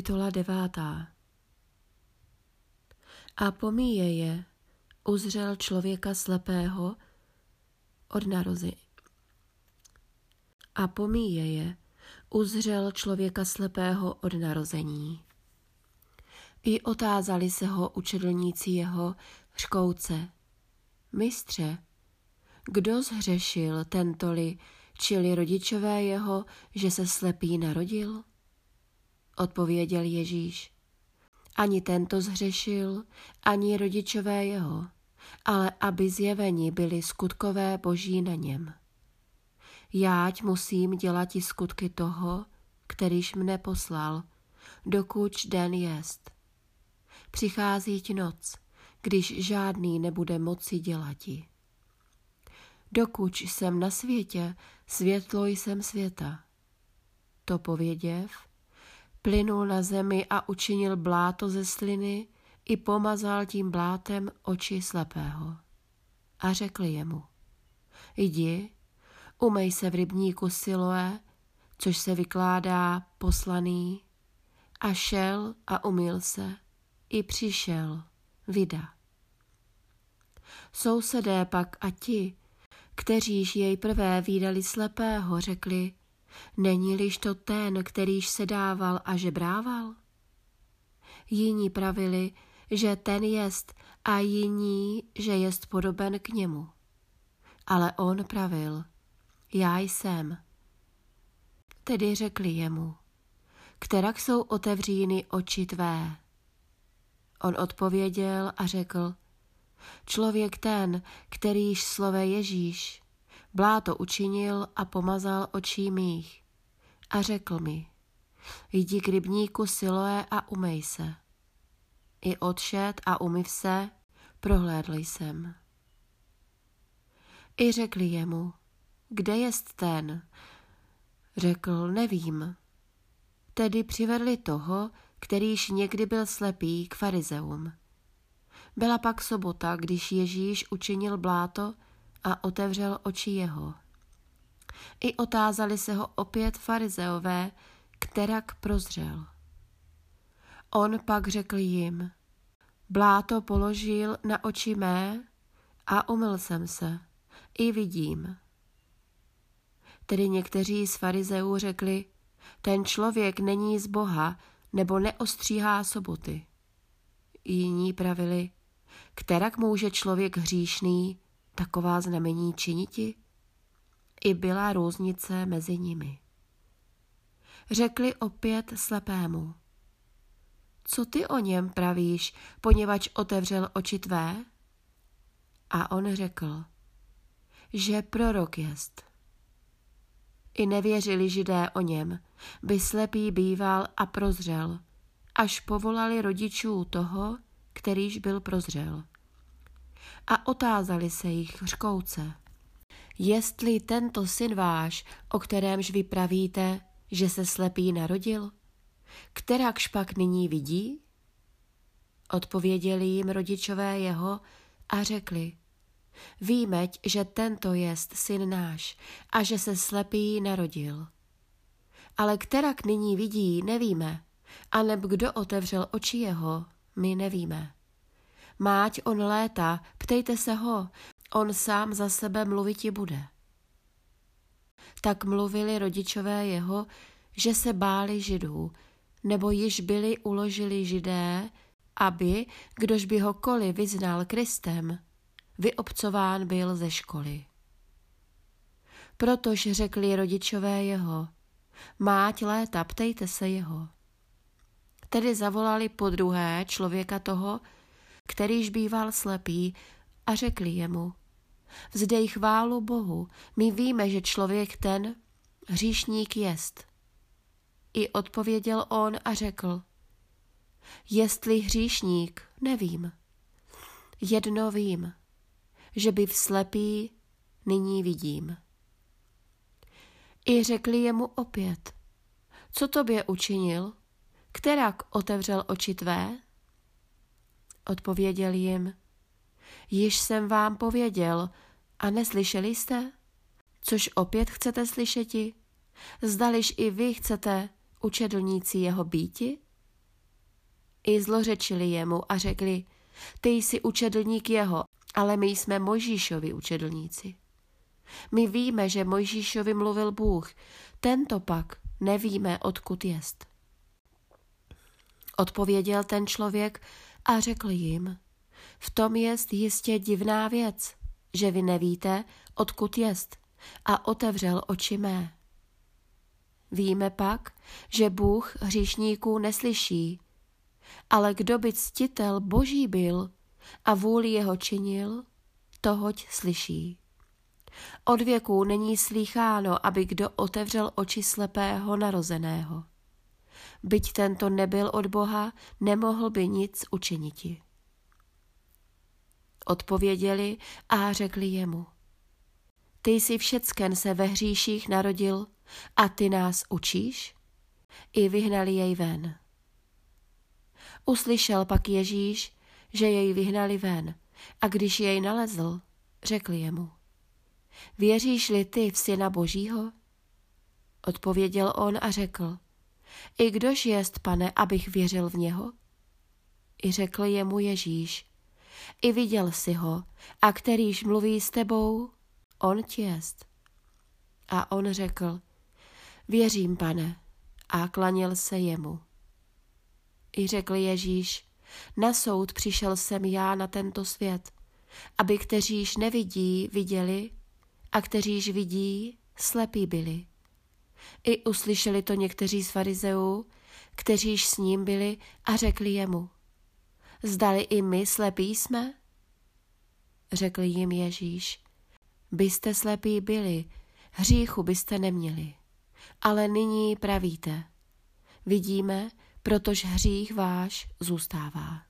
Kapitola devátá A pomíje je, uzřel člověka slepého od narození. A pomíje je, uzřel člověka slepého od narození. I otázali se ho učedlníci jeho škouce. Mistře, kdo zhřešil tentoli, čili rodičové jeho, že se slepý narodil? Odpověděl Ježíš. Ani tento zhřešil, ani rodičové jeho, ale aby zjeveni byli skutkové boží na něm. Jáť musím dělat i skutky toho, kterýž mne poslal, dokud den jest. Přichází noc, když žádný nebude moci dělati. Dokud jsem na světě, světlo jsem světa. To pověděv, plynul na zemi a učinil bláto ze sliny i pomazal tím blátem oči slepého. A řekl jemu, jdi, umej se v rybníku Siloé, což se vykládá poslaný, a šel a umyl se, i přišel, vida. Sousedé pak a ti, kteříž jej prvé výdali slepého, řekli, Není-liž to ten, kterýž se dával a žebrával? Jiní pravili, že ten jest a jiní, že jest podoben k němu. Ale on pravil, já jsem. Tedy řekli jemu, kterak jsou otevříny oči tvé. On odpověděl a řekl, člověk ten, kterýž slove Ježíš, Bláto učinil a pomazal očí mých a řekl mi, jdi k rybníku Siloé a umej se. I odšet a umyv se, prohlédl jsem. I řekli jemu, kde jest ten? Řekl, nevím. Tedy přivedli toho, kterýž někdy byl slepý k farizeum. Byla pak sobota, když Ježíš učinil bláto a otevřel oči jeho. I otázali se ho opět farizeové, kterak prozřel. On pak řekl jim, bláto položil na oči mé a umyl jsem se, i vidím. Tedy někteří z farizeů řekli, ten člověk není z Boha nebo neostříhá soboty. Jiní pravili, kterak může člověk hříšný taková znamení činiti? I byla různice mezi nimi. Řekli opět slepému. Co ty o něm pravíš, poněvadž otevřel oči tvé? A on řekl, že prorok jest. I nevěřili židé o něm, by slepý býval a prozřel, až povolali rodičů toho, kterýž byl prozřel a otázali se jich řkouce. Jestli tento syn váš, o kterémž vy pravíte, že se slepý narodil, kterakž pak nyní vidí? Odpověděli jim rodičové jeho a řekli, Vímeť, že tento jest syn náš a že se slepý narodil. Ale kterak nyní vidí, nevíme, a neb kdo otevřel oči jeho, my nevíme. Máť on léta, ptejte se ho, on sám za sebe mluviti bude. Tak mluvili rodičové jeho, že se báli židů, nebo již byli uložili židé, aby, kdož by ho koli vyznal Kristem, vyobcován byl ze školy. Protož řekli rodičové jeho, máť léta, ptejte se jeho. Tedy zavolali po druhé člověka toho, kterýž býval slepý, a řekli jemu, vzdej chválu Bohu, my víme, že člověk ten hříšník jest. I odpověděl on a řekl, jestli hříšník, nevím. Jedno vím, že by v slepý nyní vidím. I řekli jemu opět, co tobě učinil, kterak otevřel oči tvé? Odpověděl jim, již jsem vám pověděl a neslyšeli jste? Což opět chcete slyšeti? Zdališ i vy chcete učedlníci jeho býti? I zlořečili jemu a řekli, ty jsi učedlník jeho, ale my jsme Mojžíšovi učedlníci. My víme, že Mojžíšovi mluvil Bůh, tento pak nevíme, odkud jest. Odpověděl ten člověk a řekl jim, v tom jest jistě divná věc, že vy nevíte, odkud jest, a otevřel oči mé. Víme pak, že Bůh hříšníků neslyší, ale kdo by ctitel boží byl a vůli jeho činil, tohoť slyší. Od věků není slýcháno, aby kdo otevřel oči slepého narozeného. Byť tento nebyl od Boha, nemohl by nic učiniti. Odpověděli a řekli jemu. Ty jsi všecken se ve hříších narodil a ty nás učíš? I vyhnali jej ven. Uslyšel pak Ježíš, že jej vyhnali ven a když jej nalezl, řekl jemu. Věříš-li ty v syna božího? Odpověděl on a řekl. I kdož jest, pane, abych věřil v něho? I řekl jemu Ježíš. I viděl si ho, a kterýž mluví s tebou, on ti jest. A on řekl, věřím, pane, a klanil se jemu. I řekl Ježíš, na soud přišel jsem já na tento svět, aby kteříž nevidí, viděli, a kteříž vidí, slepí byli. I uslyšeli to někteří z farizeů, kteříž s ním byli a řekli jemu, zdali i my slepí jsme? Řekl jim Ježíš, byste slepí byli, hříchu byste neměli, ale nyní pravíte, vidíme, protože hřích váš zůstává.